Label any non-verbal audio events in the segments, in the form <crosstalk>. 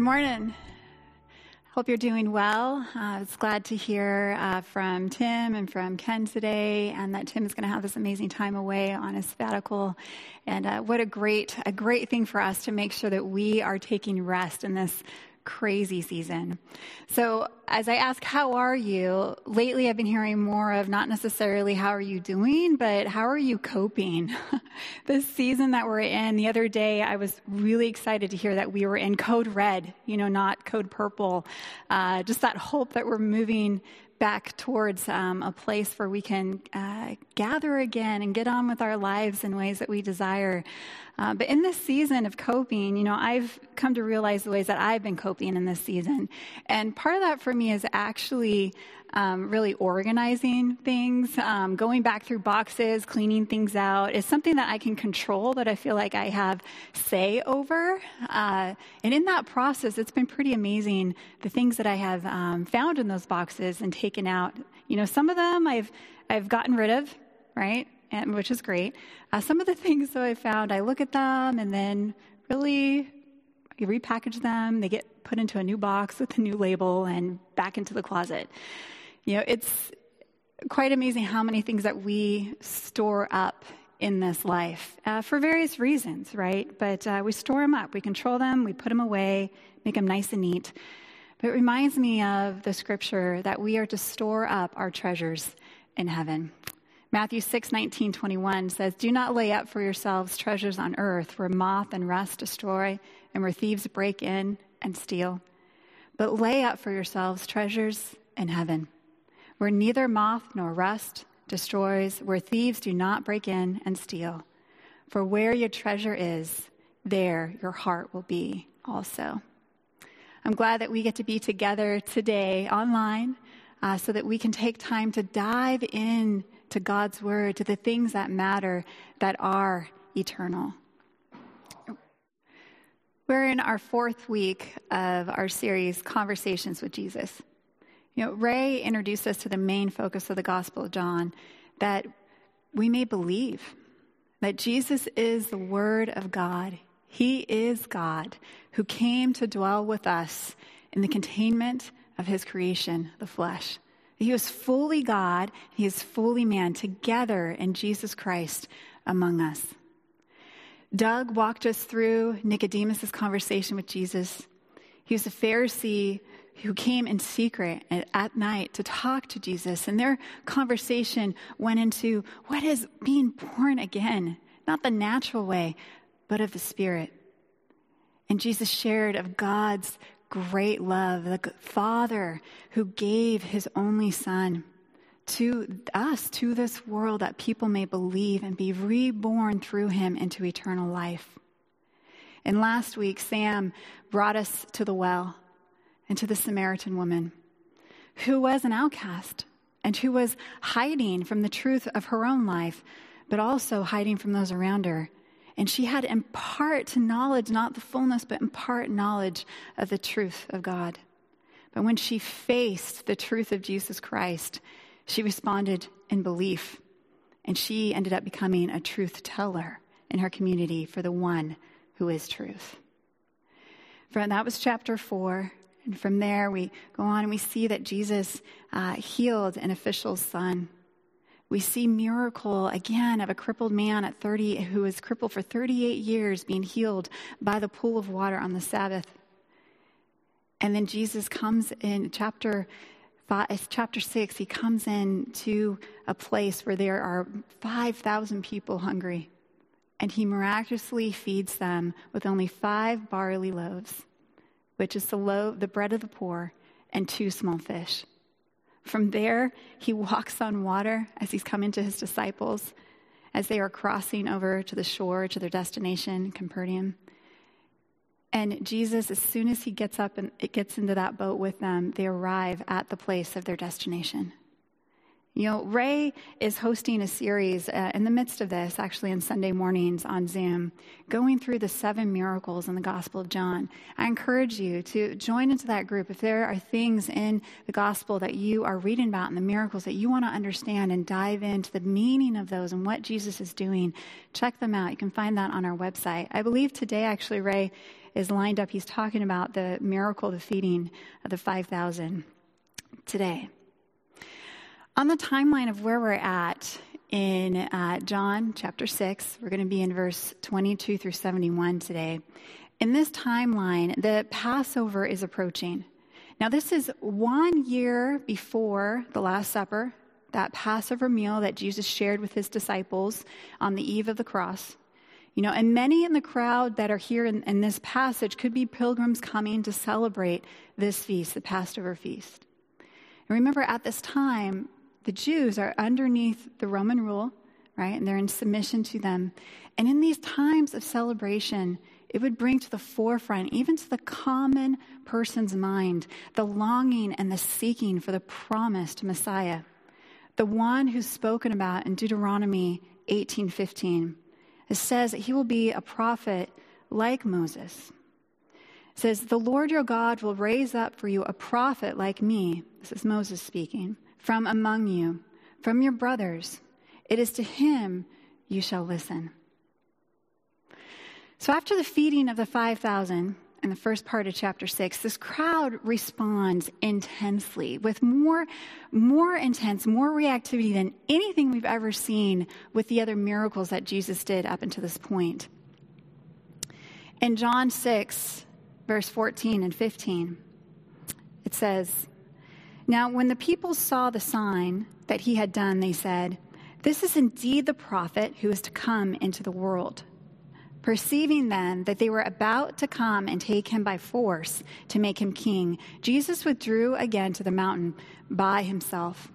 Good morning. Hope you're doing well. Uh, I was glad to hear uh, from Tim and from Ken today, and that Tim is going to have this amazing time away on his sabbatical. And uh, what a great, a great thing for us to make sure that we are taking rest in this crazy season. So, as I ask, how are you? Lately, I've been hearing more of not necessarily how are you doing, but how are you coping? <laughs> this season that we're in, the other day, I was really excited to hear that we were in code red, you know, not code purple. Uh, just that hope that we're moving back towards um, a place where we can uh, gather again and get on with our lives in ways that we desire. Uh, but in this season of coping, you know, I've come to realize the ways that I've been coping in this season. And part of that for me is actually um, really organizing things, um, going back through boxes, cleaning things out is something that I can control, that I feel like I have say over. Uh, and in that process, it's been pretty amazing the things that I have um, found in those boxes and taken out. You know, some of them I've I've gotten rid of, right, and, which is great. Uh, some of the things that I found, I look at them and then really repackage them. They get put into a new box with a new label and back into the closet. You know, it's quite amazing how many things that we store up in this life uh, for various reasons, right? But uh, we store them up, we control them, we put them away, make them nice and neat. But it reminds me of the scripture that we are to store up our treasures in heaven. Matthew 6, 19, 21 says, Do not lay up for yourselves treasures on earth where moth and rust destroy and where thieves break in and steal, but lay up for yourselves treasures in heaven where neither moth nor rust destroys, where thieves do not break in and steal. For where your treasure is, there your heart will be also. I'm glad that we get to be together today online uh, so that we can take time to dive in to God's word, to the things that matter, that are eternal. We're in our fourth week of our series, Conversations with Jesus. You know, Ray introduced us to the main focus of the Gospel of John that we may believe that Jesus is the Word of God. He is God who came to dwell with us in the containment of His creation, the flesh. He was fully God, He is fully man, together in Jesus Christ among us. Doug walked us through Nicodemus' conversation with Jesus. He was a Pharisee who came in secret at night to talk to Jesus. And their conversation went into what is being born again, not the natural way, but of the Spirit. And Jesus shared of God's great love, the Father who gave his only Son to us, to this world, that people may believe and be reborn through him into eternal life. And last week, Sam brought us to the well and to the Samaritan woman who was an outcast and who was hiding from the truth of her own life, but also hiding from those around her. And she had in part knowledge, not the fullness, but in part knowledge of the truth of God. But when she faced the truth of Jesus Christ, she responded in belief. And she ended up becoming a truth teller in her community for the one who is truth. Friend, that was chapter four. And from there, we go on and we see that Jesus uh, healed an official's son. We see miracle again of a crippled man at 30 who was crippled for 38 years being healed by the pool of water on the Sabbath. And then Jesus comes in chapter five, chapter 6, he comes in to a place where there are 5,000 people hungry. And he miraculously feeds them with only five barley loaves which is the loaf, the bread of the poor, and two small fish. From there, he walks on water as he's coming to his disciples as they are crossing over to the shore to their destination, Capernaum. And Jesus, as soon as he gets up and it gets into that boat with them, they arrive at the place of their destination. You know, Ray is hosting a series uh, in the midst of this, actually, on Sunday mornings on Zoom, going through the seven miracles in the Gospel of John. I encourage you to join into that group. If there are things in the Gospel that you are reading about and the miracles that you want to understand and dive into the meaning of those and what Jesus is doing, check them out. You can find that on our website. I believe today, actually, Ray is lined up. He's talking about the miracle, the feeding of the 5,000 today. On the timeline of where we're at in uh, John chapter 6, we're going to be in verse 22 through 71 today. In this timeline, the Passover is approaching. Now, this is one year before the Last Supper, that Passover meal that Jesus shared with his disciples on the eve of the cross. You know, and many in the crowd that are here in, in this passage could be pilgrims coming to celebrate this feast, the Passover feast. And remember, at this time, the Jews are underneath the Roman rule, right? And they're in submission to them. And in these times of celebration, it would bring to the forefront, even to the common person's mind, the longing and the seeking for the promised Messiah, the one who's spoken about in Deuteronomy 18:15. It says that he will be a prophet like Moses. It says, "The Lord your God will raise up for you a prophet like me." This is Moses speaking from among you, from your brothers. It is to him you shall listen. So, after the feeding of the 5,000 in the first part of chapter 6, this crowd responds intensely with more, more intense, more reactivity than anything we've ever seen with the other miracles that Jesus did up until this point. In John 6, verse 14 and 15, it says, now, when the people saw the sign that he had done, they said, This is indeed the prophet who is to come into the world. Perceiving then that they were about to come and take him by force to make him king, Jesus withdrew again to the mountain by himself.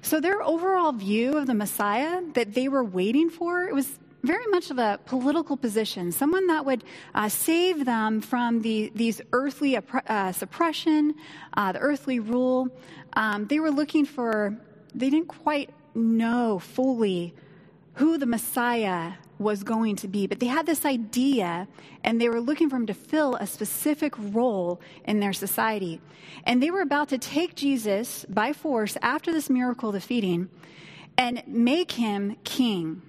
So, their overall view of the Messiah that they were waiting for, it was very much of a political position, someone that would uh, save them from the, these earthly uh, suppression, uh, the earthly rule. Um, they were looking for, they didn't quite know fully who the Messiah was going to be, but they had this idea and they were looking for him to fill a specific role in their society. And they were about to take Jesus by force after this miracle, the feeding, and make him king.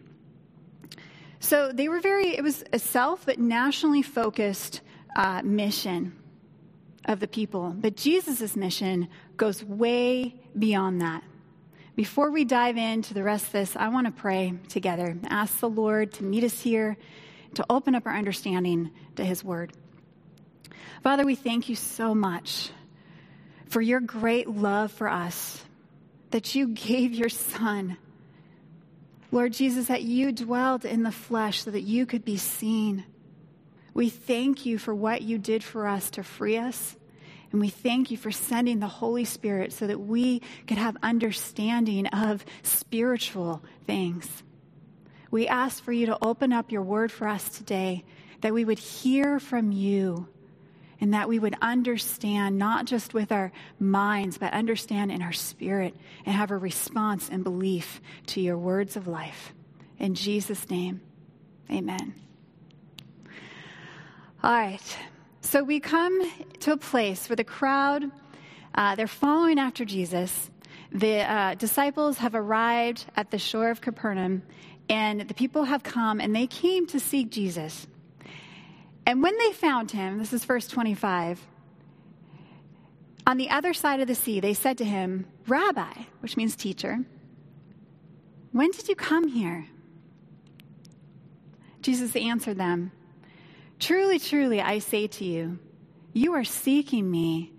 So they were very, it was a self but nationally focused uh, mission of the people. But Jesus' mission goes way beyond that. Before we dive into the rest of this, I want to pray together. Ask the Lord to meet us here, to open up our understanding to His Word. Father, we thank you so much for your great love for us, that you gave your Son Lord Jesus, that you dwelled in the flesh so that you could be seen. We thank you for what you did for us to free us. And we thank you for sending the Holy Spirit so that we could have understanding of spiritual things. We ask for you to open up your word for us today, that we would hear from you and that we would understand not just with our minds, but understand in our spirit and have a response and belief to your words of life. In Jesus' name, amen. All right, so we come to a place where the crowd, uh, they're following after Jesus. The uh, disciples have arrived at the shore of Capernaum, and the people have come, and they came to seek Jesus. And when they found him, this is verse 25, on the other side of the sea, they said to him, Rabbi, which means teacher, when did you come here? Jesus answered them, Truly, truly, I say to you, you are seeking me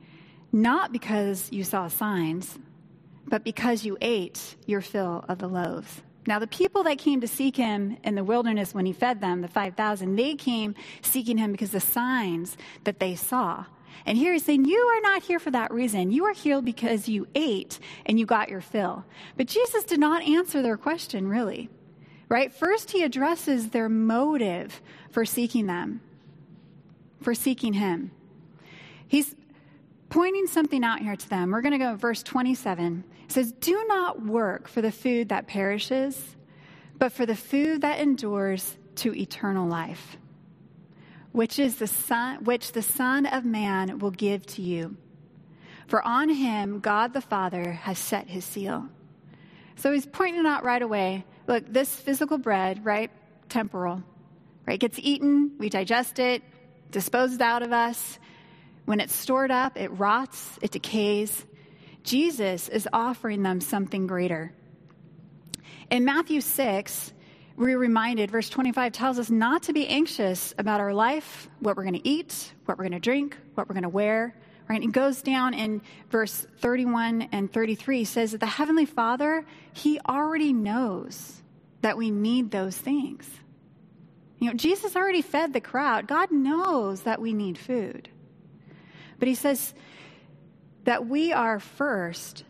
not because you saw signs, but because you ate your fill of the loaves. Now, the people that came to seek him in the wilderness when he fed them, the 5,000, they came seeking him because the signs that they saw. And here he's saying, You are not here for that reason. You are here because you ate and you got your fill. But Jesus did not answer their question, really. Right? First, he addresses their motive for seeking them, for seeking him. He's pointing something out here to them. We're going to go verse 27. It says, Do not work for the food that perishes, but for the food that endures to eternal life, which is the son, which the Son of Man will give to you. For on him God the Father has set his seal. So he's pointing out right away look, this physical bread, right? Temporal, right? Gets eaten, we digest it, disposed out of us. When it's stored up, it rots, it decays. Jesus is offering them something greater. In Matthew 6, we're reminded, verse 25 tells us not to be anxious about our life, what we're going to eat, what we're going to drink, what we're going to wear. Right? It goes down in verse 31 and 33 says that the Heavenly Father, He already knows that we need those things. You know, Jesus already fed the crowd. God knows that we need food. But He says that we are first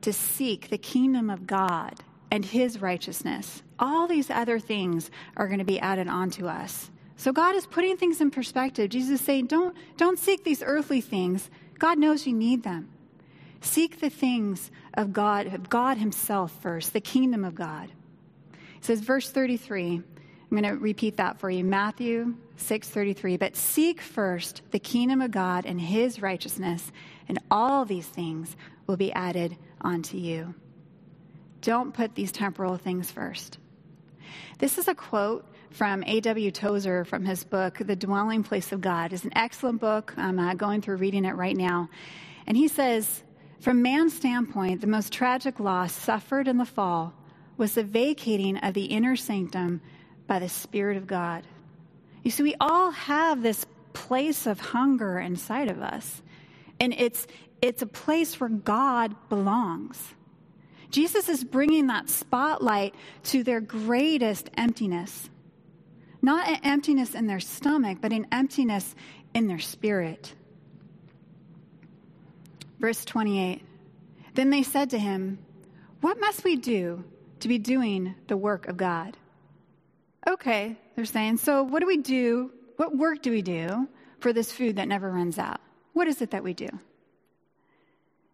to seek the kingdom of God and His righteousness. All these other things are going to be added onto us. So God is putting things in perspective. Jesus is saying, don't, don't seek these earthly things. God knows you need them. Seek the things of God, of God Himself first, the kingdom of God. It says, verse 33. I'm going to repeat that for you. Matthew 6:33. But seek first the kingdom of God and his righteousness, and all these things will be added onto you. Don't put these temporal things first. This is a quote from A.W. Tozer from his book, The Dwelling Place of God. It's an excellent book. I'm uh, going through reading it right now. And he says, From man's standpoint, the most tragic loss suffered in the fall was the vacating of the inner sanctum by the Spirit of God. You see, we all have this place of hunger inside of us, and it's, it's a place where God belongs. Jesus is bringing that spotlight to their greatest emptiness. Not an emptiness in their stomach, but an emptiness in their spirit. Verse 28 Then they said to him, What must we do to be doing the work of God? Okay, they're saying, So what do we do? What work do we do for this food that never runs out? What is it that we do?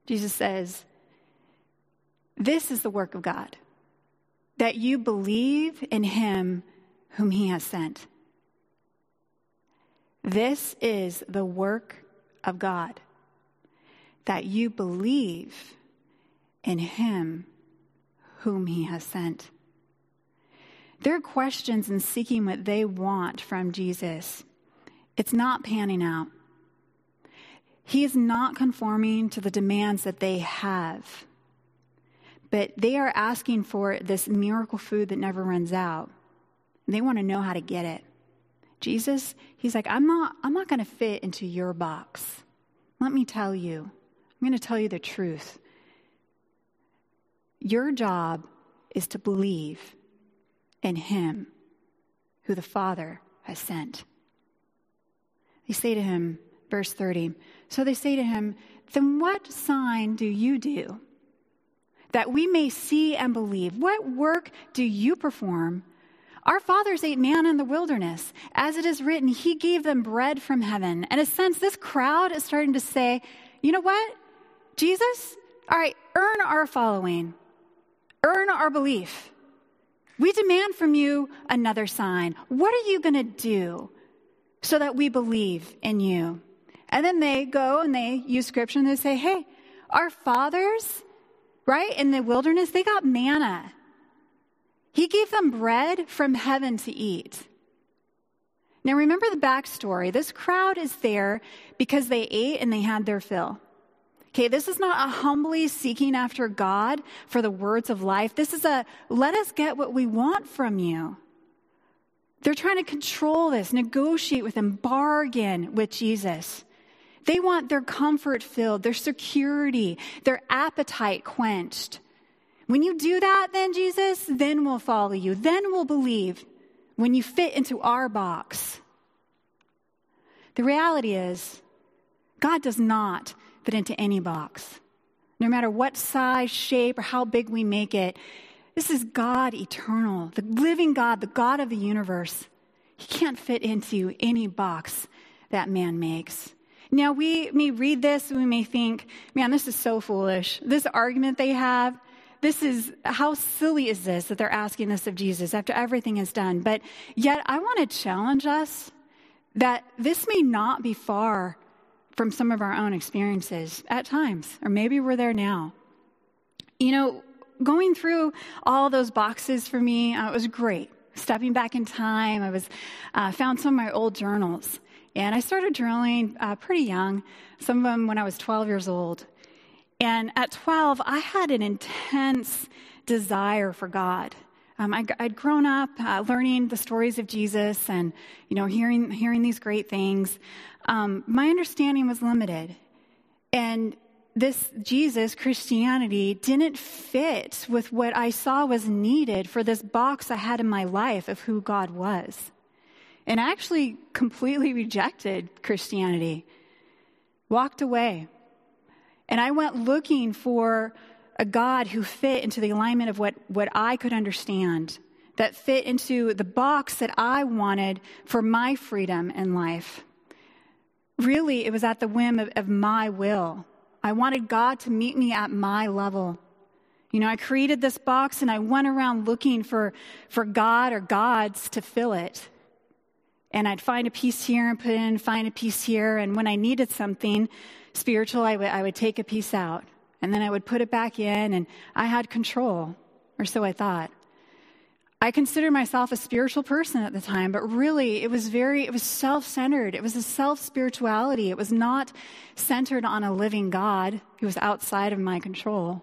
Jesus says, This is the work of God, that you believe in him whom he has sent. This is the work of God, that you believe in him whom he has sent. Their questions and seeking what they want from Jesus, it's not panning out. He is not conforming to the demands that they have. But they are asking for this miracle food that never runs out. They want to know how to get it. Jesus, he's like, I'm not, I'm not going to fit into your box. Let me tell you. I'm going to tell you the truth. Your job is to believe in him who the Father has sent. They say to him, verse 30, so they say to him, Then what sign do you do that we may see and believe? What work do you perform? Our fathers ate manna in the wilderness. As it is written, He gave them bread from heaven. In a sense, this crowd is starting to say, you know what? Jesus, all right, earn our following, earn our belief. We demand from you another sign. What are you going to do so that we believe in you? And then they go and they use scripture and they say, hey, our fathers, right, in the wilderness, they got manna. He gave them bread from heaven to eat. Now, remember the backstory. This crowd is there because they ate and they had their fill. Okay, this is not a humbly seeking after God for the words of life. This is a let us get what we want from you. They're trying to control this, negotiate with him, bargain with Jesus. They want their comfort filled, their security, their appetite quenched. When you do that, then Jesus, then we'll follow you. Then we'll believe when you fit into our box. The reality is, God does not fit into any box. No matter what size, shape, or how big we make it, this is God eternal, the living God, the God of the universe. He can't fit into any box that man makes. Now, we may read this and we may think, man, this is so foolish. This argument they have, this is, how silly is this that they're asking this of Jesus after everything is done? But yet, I want to challenge us that this may not be far from some of our own experiences at times, or maybe we're there now. You know, going through all those boxes for me, uh, it was great. Stepping back in time, I was uh, found some of my old journals, and I started journaling uh, pretty young. Some of them when I was 12 years old. And at 12, I had an intense desire for God. Um, I, would grown up uh, learning the stories of Jesus and, you know, hearing, hearing these great things. Um, my understanding was limited. And this Jesus, Christianity, didn't fit with what I saw was needed for this box I had in my life of who God was. And I actually completely rejected Christianity, walked away. And I went looking for a God who fit into the alignment of what, what I could understand, that fit into the box that I wanted for my freedom in life. Really, it was at the whim of, of my will. I wanted God to meet me at my level. You know, I created this box and I went around looking for, for God or gods to fill it. And I'd find a piece here and put in, find a piece here. And when I needed something spiritual, I would, I would take a piece out and then I would put it back in, and I had control, or so I thought. I considered myself a spiritual person at the time, but really it was very, it was self centered. It was a self spirituality. It was not centered on a living God who was outside of my control.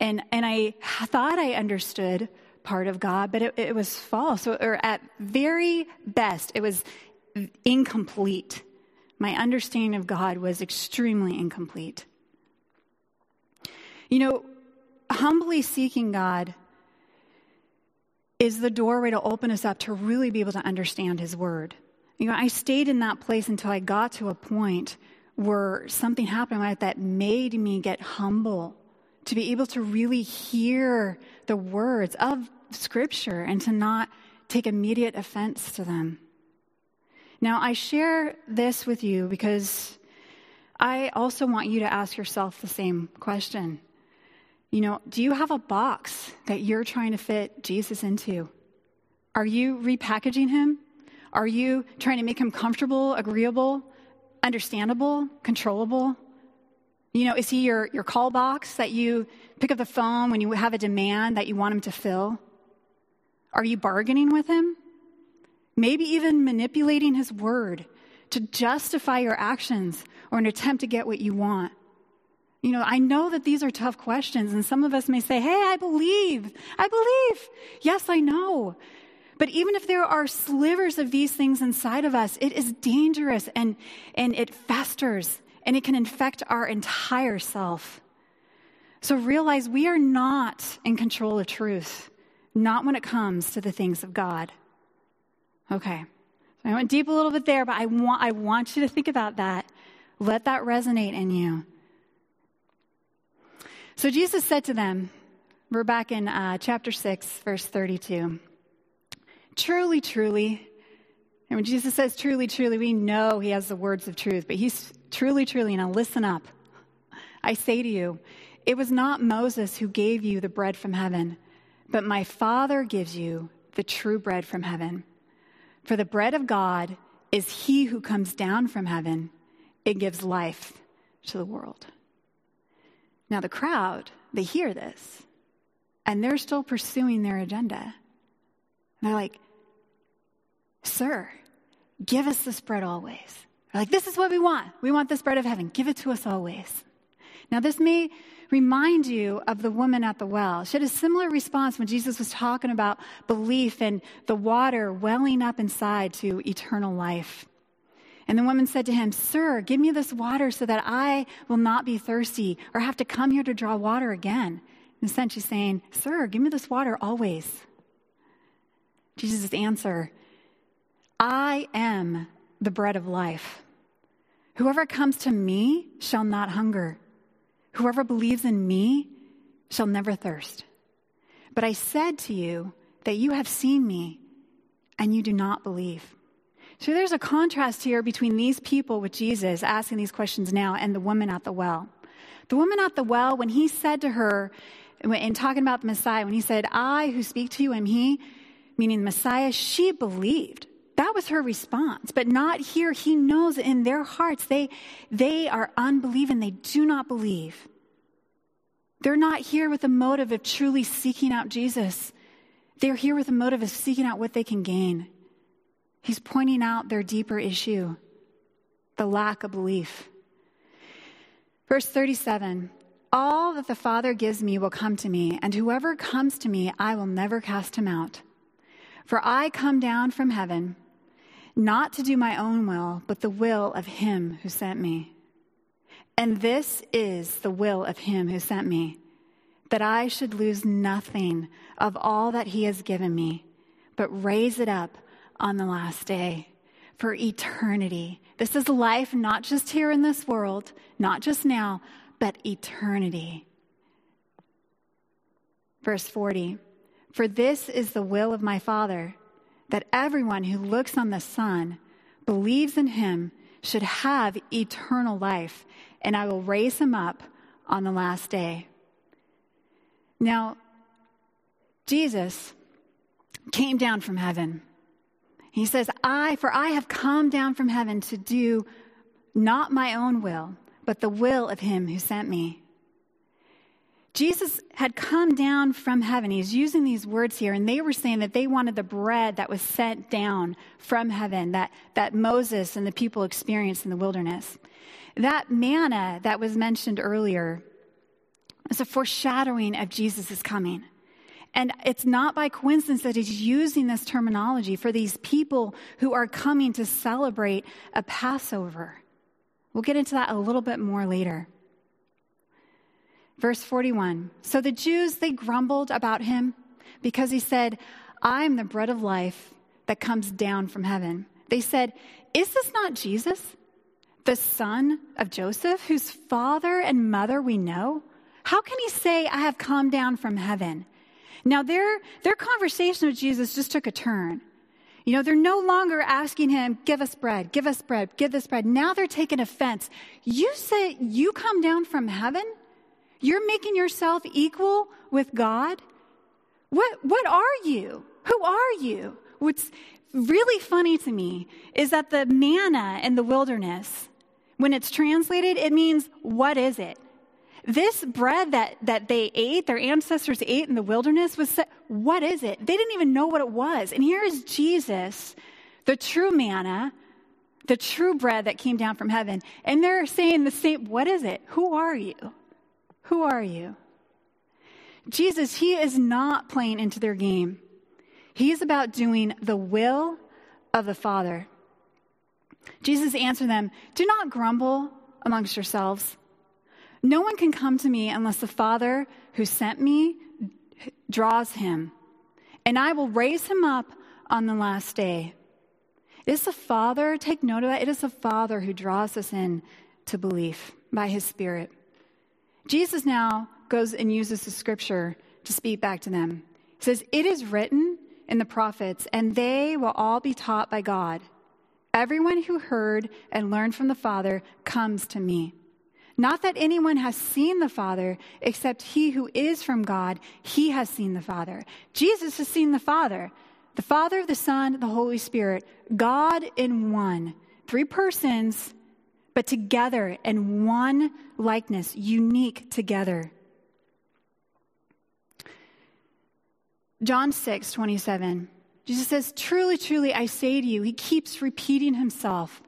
And, and I thought I understood part of God, but it, it was false. Or at very best, it was incomplete. My understanding of God was extremely incomplete. You know, humbly seeking God is the doorway to open us up to really be able to understand His Word. You know, I stayed in that place until I got to a point where something happened that made me get humble to be able to really hear the words of Scripture and to not take immediate offense to them. Now, I share this with you because I also want you to ask yourself the same question. You know, do you have a box that you're trying to fit Jesus into? Are you repackaging him? Are you trying to make him comfortable, agreeable, understandable, controllable? You know, is he your, your call box that you pick up the phone when you have a demand that you want him to fill? Are you bargaining with him? Maybe even manipulating his word to justify your actions or an attempt to get what you want. You know, I know that these are tough questions, and some of us may say, Hey, I believe. I believe. Yes, I know. But even if there are slivers of these things inside of us, it is dangerous and, and it festers and it can infect our entire self. So realize we are not in control of truth, not when it comes to the things of God. Okay. I went deep a little bit there, but I want, I want you to think about that. Let that resonate in you. So Jesus said to them, we're back in uh, chapter 6, verse 32. Truly, truly, and when Jesus says truly, truly, we know he has the words of truth, but he's truly, truly, now listen up. I say to you, it was not Moses who gave you the bread from heaven, but my Father gives you the true bread from heaven. For the bread of God is he who comes down from heaven, it gives life to the world. Now, the crowd, they hear this, and they're still pursuing their agenda. And they're like, Sir, give us this bread always. They're like, this is what we want. We want this bread of heaven. Give it to us always. Now, this may remind you of the woman at the well. She had a similar response when Jesus was talking about belief and the water welling up inside to eternal life. And the woman said to him, Sir, give me this water so that I will not be thirsty or have to come here to draw water again. In a sense, she's saying, Sir, give me this water always. Jesus' answer, I am the bread of life. Whoever comes to me shall not hunger. Whoever believes in me shall never thirst. But I said to you that you have seen me and you do not believe. So there's a contrast here between these people with Jesus asking these questions now and the woman at the well. The woman at the well, when he said to her, in talking about the Messiah, when he said, I who speak to you am he, meaning the Messiah, she believed. That was her response, but not here. He knows in their hearts they, they are unbelieving. They do not believe. They're not here with the motive of truly seeking out Jesus. They're here with the motive of seeking out what they can gain. He's pointing out their deeper issue the lack of belief. Verse 37 All that the Father gives me will come to me, and whoever comes to me, I will never cast him out. For I come down from heaven, not to do my own will, but the will of him who sent me. And this is the will of him who sent me, that I should lose nothing of all that he has given me, but raise it up on the last day for eternity. This is life not just here in this world, not just now, but eternity. Verse 40 For this is the will of my Father, that everyone who looks on the Son, believes in him, should have eternal life, and I will raise him up on the last day. Now, Jesus came down from heaven. He says, I, for I have come down from heaven to do not my own will, but the will of him who sent me. Jesus had come down from heaven. He's using these words here, and they were saying that they wanted the bread that was sent down from heaven, that, that Moses and the people experienced in the wilderness. That manna that was mentioned earlier was a foreshadowing of Jesus' coming. And it's not by coincidence that he's using this terminology for these people who are coming to celebrate a Passover. We'll get into that a little bit more later. Verse 41 So the Jews, they grumbled about him because he said, I am the bread of life that comes down from heaven. They said, Is this not Jesus, the son of Joseph, whose father and mother we know? How can he say, I have come down from heaven? Now, their, their conversation with Jesus just took a turn. You know, they're no longer asking him, give us bread, give us bread, give us bread. Now they're taking offense. You say you come down from heaven? You're making yourself equal with God? What, what are you? Who are you? What's really funny to me is that the manna in the wilderness, when it's translated, it means, what is it? This bread that, that they ate, their ancestors ate in the wilderness, was what is it? They didn't even know what it was. And here is Jesus, the true manna, the true bread that came down from heaven. And they're saying the same, what is it? Who are you? Who are you? Jesus, he is not playing into their game. He is about doing the will of the Father. Jesus answered them, Do not grumble amongst yourselves. No one can come to me unless the Father who sent me draws him, and I will raise him up on the last day. It is the Father, take note of that, it is the Father who draws us in to belief by his Spirit. Jesus now goes and uses the scripture to speak back to them. He says, It is written in the prophets, and they will all be taught by God. Everyone who heard and learned from the Father comes to me. Not that anyone has seen the Father, except he who is from God, he has seen the Father. Jesus has seen the Father, the Father, the Son, the Holy Spirit, God in one. Three persons, but together in one likeness, unique together. John 6, 27. Jesus says, Truly, truly, I say to you, he keeps repeating himself.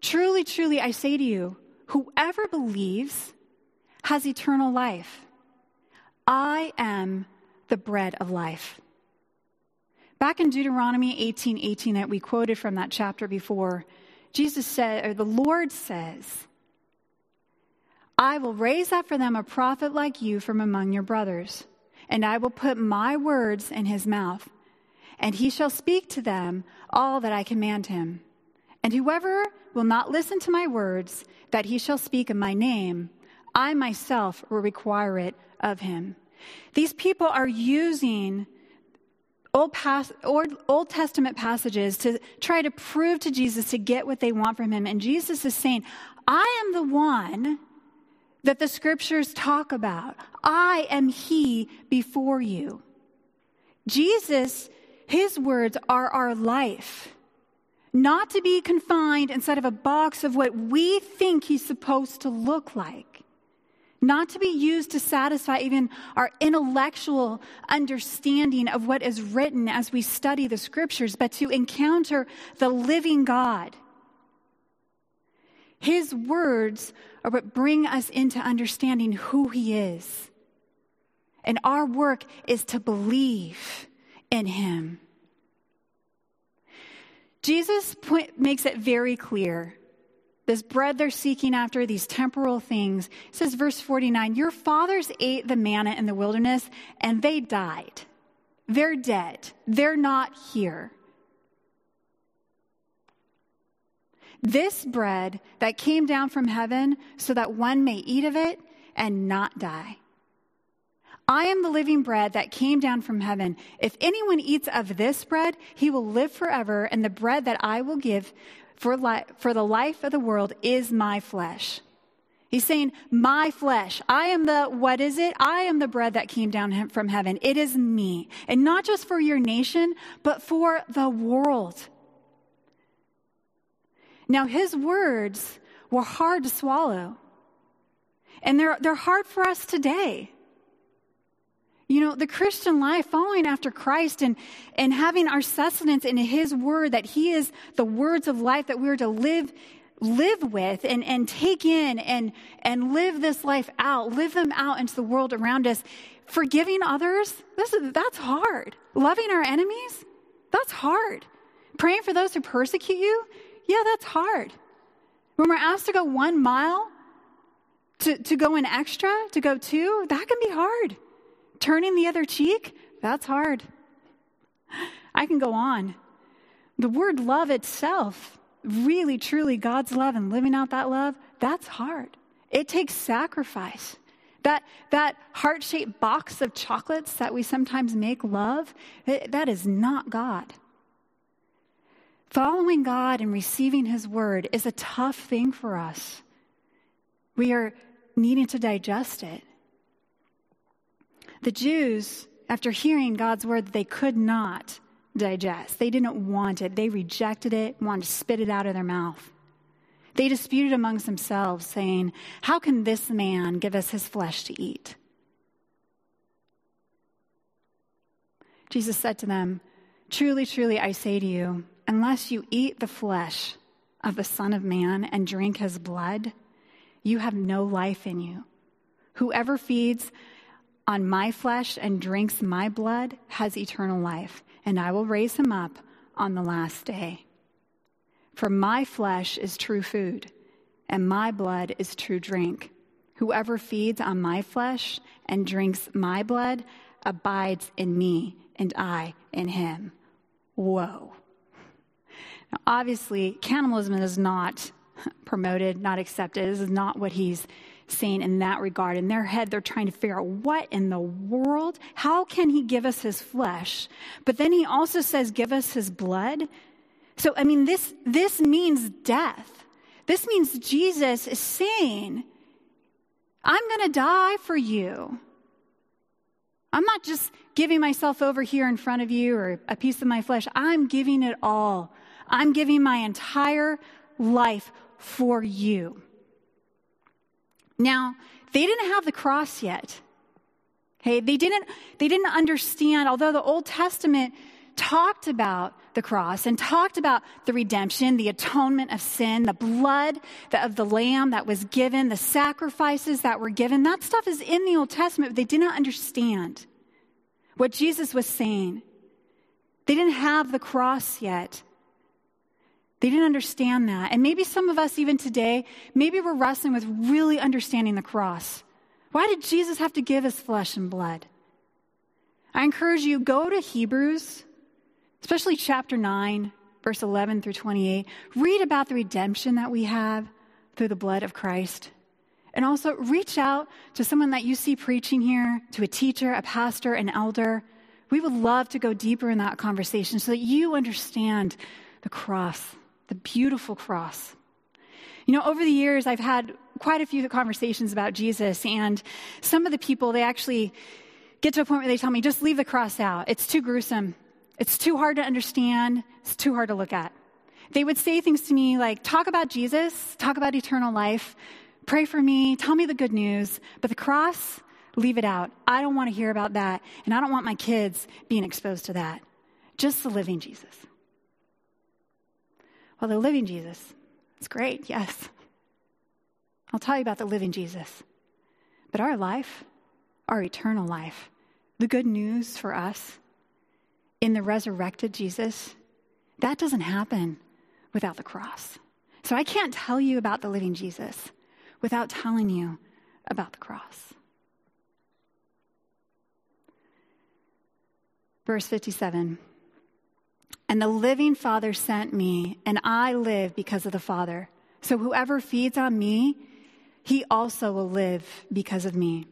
Truly, truly, I say to you, Whoever believes has eternal life. I am the bread of life. Back in Deuteronomy 18 18, that we quoted from that chapter before, Jesus said, or the Lord says, I will raise up for them a prophet like you from among your brothers, and I will put my words in his mouth, and he shall speak to them all that I command him. And whoever will not listen to my words that he shall speak in my name, I myself will require it of him. These people are using Old, Pas- Old Testament passages to try to prove to Jesus to get what they want from him. And Jesus is saying, I am the one that the scriptures talk about. I am he before you. Jesus, his words are our life, not to be confined inside of a box of what we think he's supposed to look like not to be used to satisfy even our intellectual understanding of what is written as we study the scriptures, but to encounter the living God. His words are what bring us into understanding who He is. And our work is to believe in Him. Jesus makes it very clear this bread they're seeking after, these temporal things. It says, verse 49 Your fathers ate the manna in the wilderness and they died. They're dead. They're not here. This bread that came down from heaven so that one may eat of it and not die. I am the living bread that came down from heaven. If anyone eats of this bread, he will live forever, and the bread that I will give for, li- for the life of the world is my flesh. He's saying, My flesh. I am the, what is it? I am the bread that came down from heaven. It is me. And not just for your nation, but for the world. Now, his words were hard to swallow. And they're, they're hard for us today. You know, the Christian life, following after Christ and, and having our sustenance in His Word, that He is the words of life that we're to live, live with and, and take in and, and live this life out, live them out into the world around us. Forgiving others, this is, that's hard. Loving our enemies, that's hard. Praying for those who persecute you, yeah, that's hard. When we're asked to go one mile, to, to go an extra, to go two, that can be hard. Turning the other cheek, that's hard. I can go on. The word love itself, really, truly God's love and living out that love, that's hard. It takes sacrifice. That, that heart shaped box of chocolates that we sometimes make love, eh, that is not God. Following God and receiving His word is a tough thing for us. We are needing to digest it. The Jews, after hearing God's word, they could not digest. They didn't want it. They rejected it, wanted to spit it out of their mouth. They disputed amongst themselves, saying, How can this man give us his flesh to eat? Jesus said to them, Truly, truly, I say to you, unless you eat the flesh of the Son of Man and drink his blood, you have no life in you. Whoever feeds on my flesh and drinks my blood has eternal life, and I will raise him up on the last day. For my flesh is true food, and my blood is true drink. Whoever feeds on my flesh and drinks my blood abides in me, and I in him. Whoa. Now, obviously, cannibalism is not <laughs> promoted, not accepted. This is not what he's saying in that regard. In their head, they're trying to figure out what in the world? How can he give us his flesh? But then he also says, give us his blood. So, I mean, this, this means death. This means Jesus is saying, I'm going to die for you. I'm not just giving myself over here in front of you or a piece of my flesh. I'm giving it all. I'm giving my entire life for you. Now, they didn't have the cross yet. Okay, they didn't, they didn't understand, although the Old Testament talked about the cross and talked about the redemption, the atonement of sin, the blood of the lamb that was given, the sacrifices that were given. That stuff is in the Old Testament, but they did not understand what Jesus was saying. They didn't have the cross yet. They didn't understand that. And maybe some of us, even today, maybe we're wrestling with really understanding the cross. Why did Jesus have to give his flesh and blood? I encourage you, go to Hebrews, especially chapter 9, verse 11 through 28. Read about the redemption that we have through the blood of Christ. And also reach out to someone that you see preaching here, to a teacher, a pastor, an elder. We would love to go deeper in that conversation so that you understand the cross, the beautiful cross. You know, over the years, I've had quite a few conversations about Jesus, and some of the people, they actually get to a point where they tell me, just leave the cross out. It's too gruesome. It's too hard to understand. It's too hard to look at. They would say things to me like, talk about Jesus, talk about eternal life, pray for me, tell me the good news, but the cross, leave it out. I don't want to hear about that, and I don't want my kids being exposed to that. Just the living Jesus. Well, the living Jesus, it's great, yes. I'll tell you about the living Jesus. But our life, our eternal life, the good news for us in the resurrected Jesus, that doesn't happen without the cross. So I can't tell you about the living Jesus without telling you about the cross. Verse 57 And the living Father sent me, and I live because of the Father. So whoever feeds on me, he also will live because of me.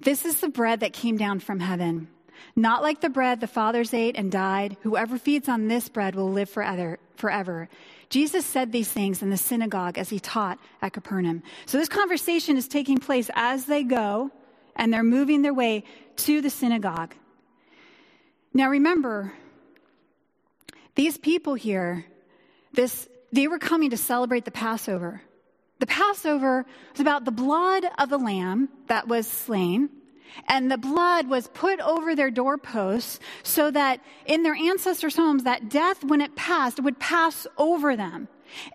This is the bread that came down from heaven. Not like the bread the fathers ate and died. Whoever feeds on this bread will live forever. forever. Jesus said these things in the synagogue as he taught at Capernaum. So this conversation is taking place as they go and they're moving their way to the synagogue. Now remember, these people here, this, they were coming to celebrate the Passover. The Passover was about the blood of the lamb that was slain, and the blood was put over their doorposts so that in their ancestors' homes, that death, when it passed, would pass over them.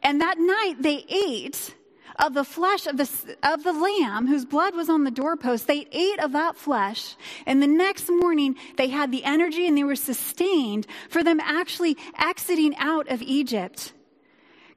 And that night they ate of the flesh of the, of the lamb whose blood was on the doorpost. They ate of that flesh. And the next morning they had the energy and they were sustained for them actually exiting out of Egypt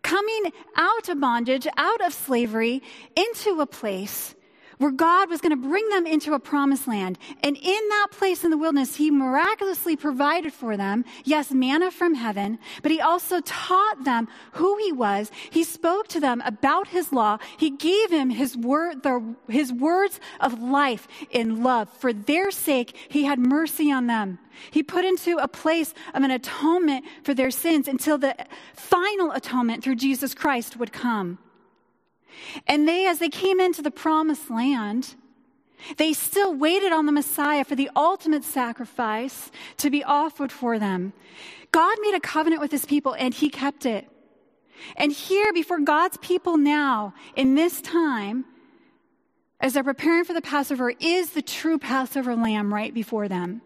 coming out of bondage, out of slavery, into a place where God was going to bring them into a promised land. And in that place in the wilderness, He miraculously provided for them, yes, manna from heaven, but He also taught them who He was. He spoke to them about His law. He gave them His word, the, His words of life in love. For their sake, He had mercy on them. He put into a place of an atonement for their sins until the final atonement through Jesus Christ would come. And they, as they came into the promised land, they still waited on the Messiah for the ultimate sacrifice to be offered for them. God made a covenant with his people and he kept it. And here before God's people now, in this time, as they're preparing for the Passover, is the true Passover lamb right before them.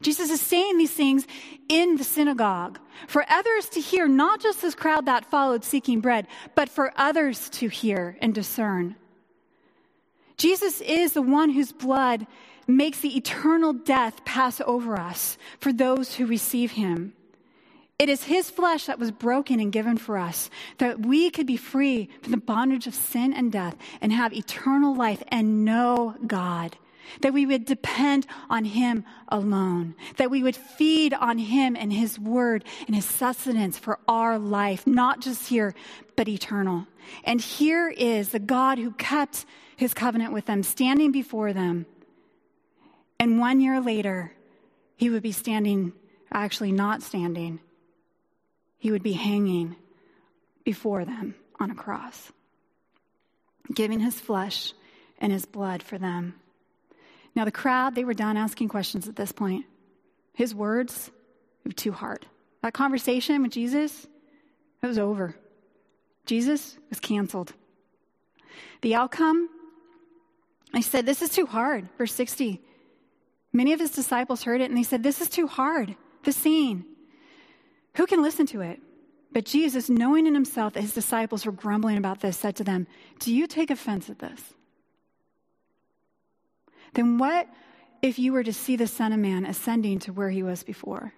Jesus is saying these things in the synagogue for others to hear, not just this crowd that followed seeking bread, but for others to hear and discern. Jesus is the one whose blood makes the eternal death pass over us for those who receive him. It is his flesh that was broken and given for us, that we could be free from the bondage of sin and death and have eternal life and know God that we would depend on Him alone, that we would feed on Him and His Word and His sustenance for our life, not just here, but eternal. And here is the God who kept His covenant with them, standing before them. And one year later, He would be standing, actually not standing, He would be hanging before them on a cross, giving His flesh and His blood for them. Now, the crowd, they were done asking questions at this point. His words were too hard. That conversation with Jesus, it was over. Jesus was canceled. The outcome, I said, This is too hard. Verse 60. Many of his disciples heard it and they said, This is too hard. The scene. Who can listen to it? But Jesus, knowing in himself that his disciples were grumbling about this, said to them, Do you take offense at this? Then what if you were to see the Son of Man ascending to where he was before?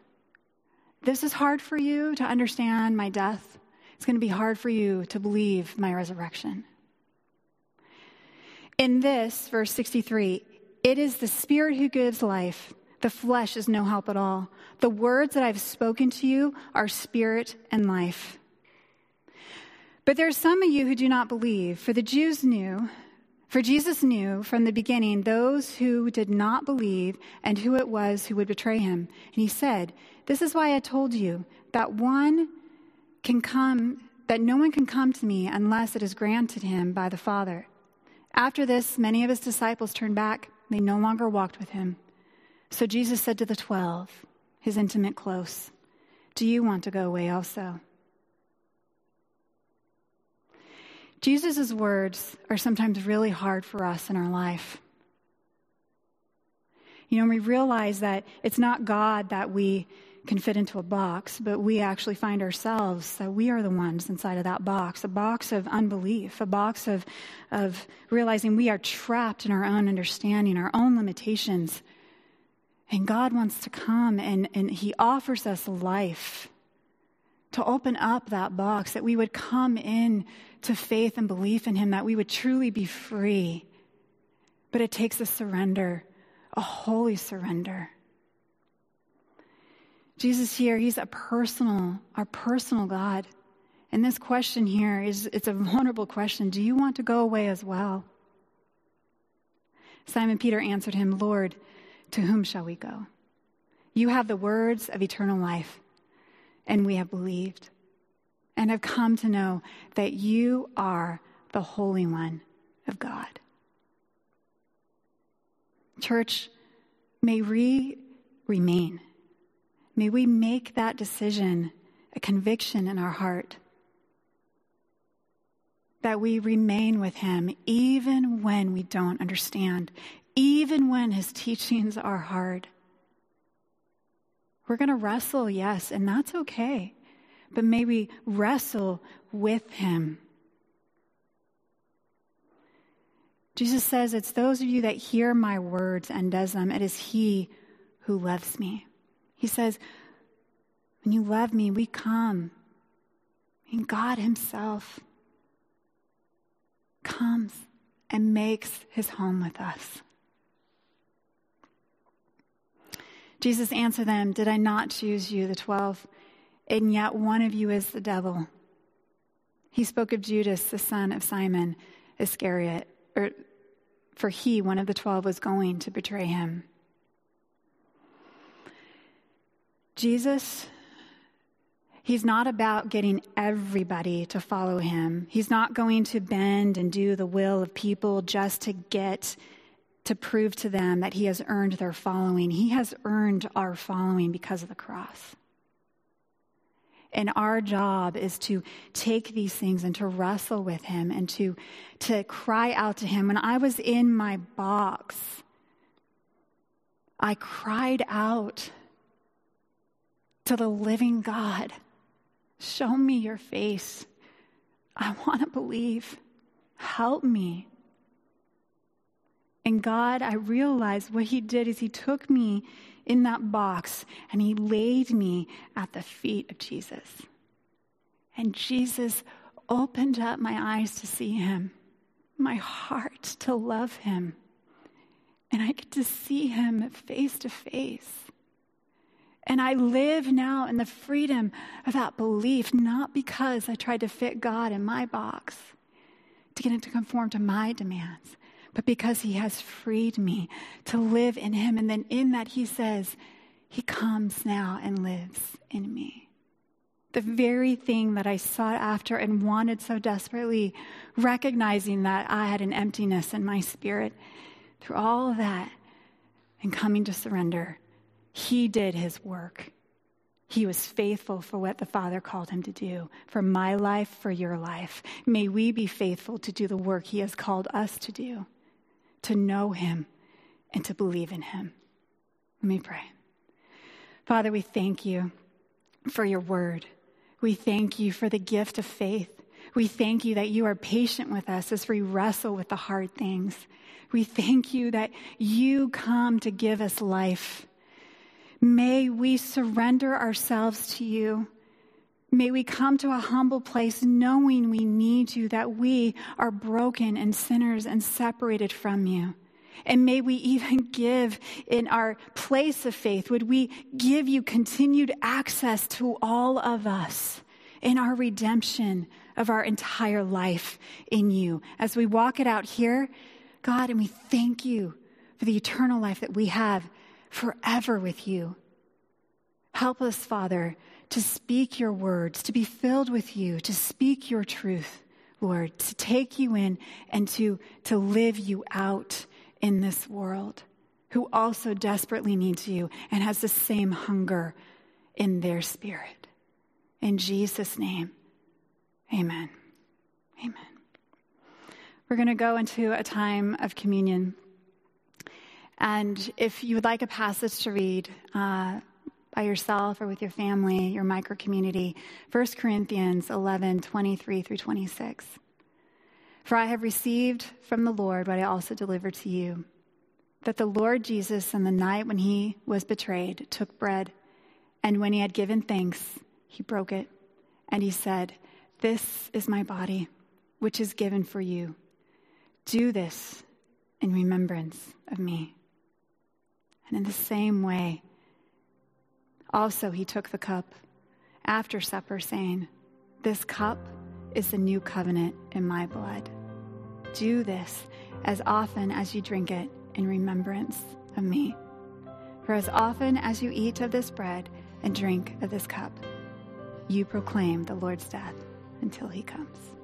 This is hard for you to understand my death. It's going to be hard for you to believe my resurrection. In this, verse 63, it is the Spirit who gives life. The flesh is no help at all. The words that I've spoken to you are spirit and life. But there are some of you who do not believe, for the Jews knew For Jesus knew from the beginning those who did not believe and who it was who would betray him. And he said, This is why I told you that one can come, that no one can come to me unless it is granted him by the Father. After this, many of his disciples turned back. They no longer walked with him. So Jesus said to the twelve, his intimate close, Do you want to go away also? Jesus' words are sometimes really hard for us in our life. You know, we realize that it's not God that we can fit into a box, but we actually find ourselves that we are the ones inside of that box a box of unbelief, a box of, of realizing we are trapped in our own understanding, our own limitations. And God wants to come and, and He offers us life to open up that box, that we would come in to faith and belief in Him, that we would truly be free. But it takes a surrender, a holy surrender. Jesus here, He's a personal, our personal God. And this question here is it's a vulnerable question. Do you want to go away as well? Simon Peter answered him, Lord, to whom shall we go? You have the words of eternal life, and we have believed and have come to know that you are the Holy One of God. Church, may we remain. May we make that decision a conviction in our heart that we remain with Him even when we don't understand, even when His teachings are hard. We're going to wrestle, yes, and that's okay but may we wrestle with him. Jesus says, It's those of you that hear my words and does them. It is he who loves me. He says, When you love me, we come. And God Himself comes and makes His home with us. Jesus answered them, Did I not choose you, the twelve? and yet one of you is the devil. He spoke of Judas, the son of Simon Iscariot, or, for he, one of the twelve, was going to betray him. Jesus, he's not about getting everybody to follow him. He's not going to bend and do the will of people just to get to prove to them that he has earned their following. He has earned our following because of the cross. And our job is to take these things and to wrestle with Him and to, to cry out to Him. When I was in my box, I cried out to the living God Show me your face. I want to believe. Help me. And God, I realized what He did is He took me in that box and he laid me at the feet of Jesus. And Jesus opened up my eyes to see him, my heart to love him. And I get to see him face to face. And I live now in the freedom of that belief, not because I tried to fit God in my box to get him to conform to my demands, but because he has freed me to live in him. And then in that, he says, he comes now and lives in me. The very thing that I sought after and wanted so desperately, recognizing that I had an emptiness in my spirit. Through all of that and coming to surrender, he did his work. He was faithful for what the Father called him to do, for my life, for your life. May we be faithful to do the work he has called us to do to know him and to believe in him. Let me pray. Father, we thank you for your word. We thank you for the gift of faith. We thank you that you are patient with us as we wrestle with the hard things. We thank you that you come to give us life. May we surrender ourselves to you. May we come to a humble place knowing we need you, that we are broken and sinners and separated from you. And may we even <laughs> give in our place of faith, would we give you continued access to all of us in our redemption of our entire life in you. As we walk it out here, God, and we thank you for the eternal life that we have forever with you. Help us, Father, to speak your words, to be filled with you, to speak your truth, Lord, to take you in and to, to live you out in this world who also desperately needs you and has the same hunger in their spirit. In Jesus' name, amen. Amen. We're going to go into a time of communion. And if you would like a passage to read uh, by yourself or with your family, your micro community, 1 Corinthians 11 23 through 26. For I have received from the Lord what I also delivered to you that the Lord Jesus, on the night when he was betrayed, took bread, and when he had given thanks, he broke it, and he said, This is my body, which is given for you. Do this in remembrance of me. And in the same way, also he took the cup after supper, saying, This cup is the new covenant in my blood. Do this as often as you drink it in remembrance of me. For as often as you eat of this bread and drink of this cup, you proclaim the Lord's death until he comes.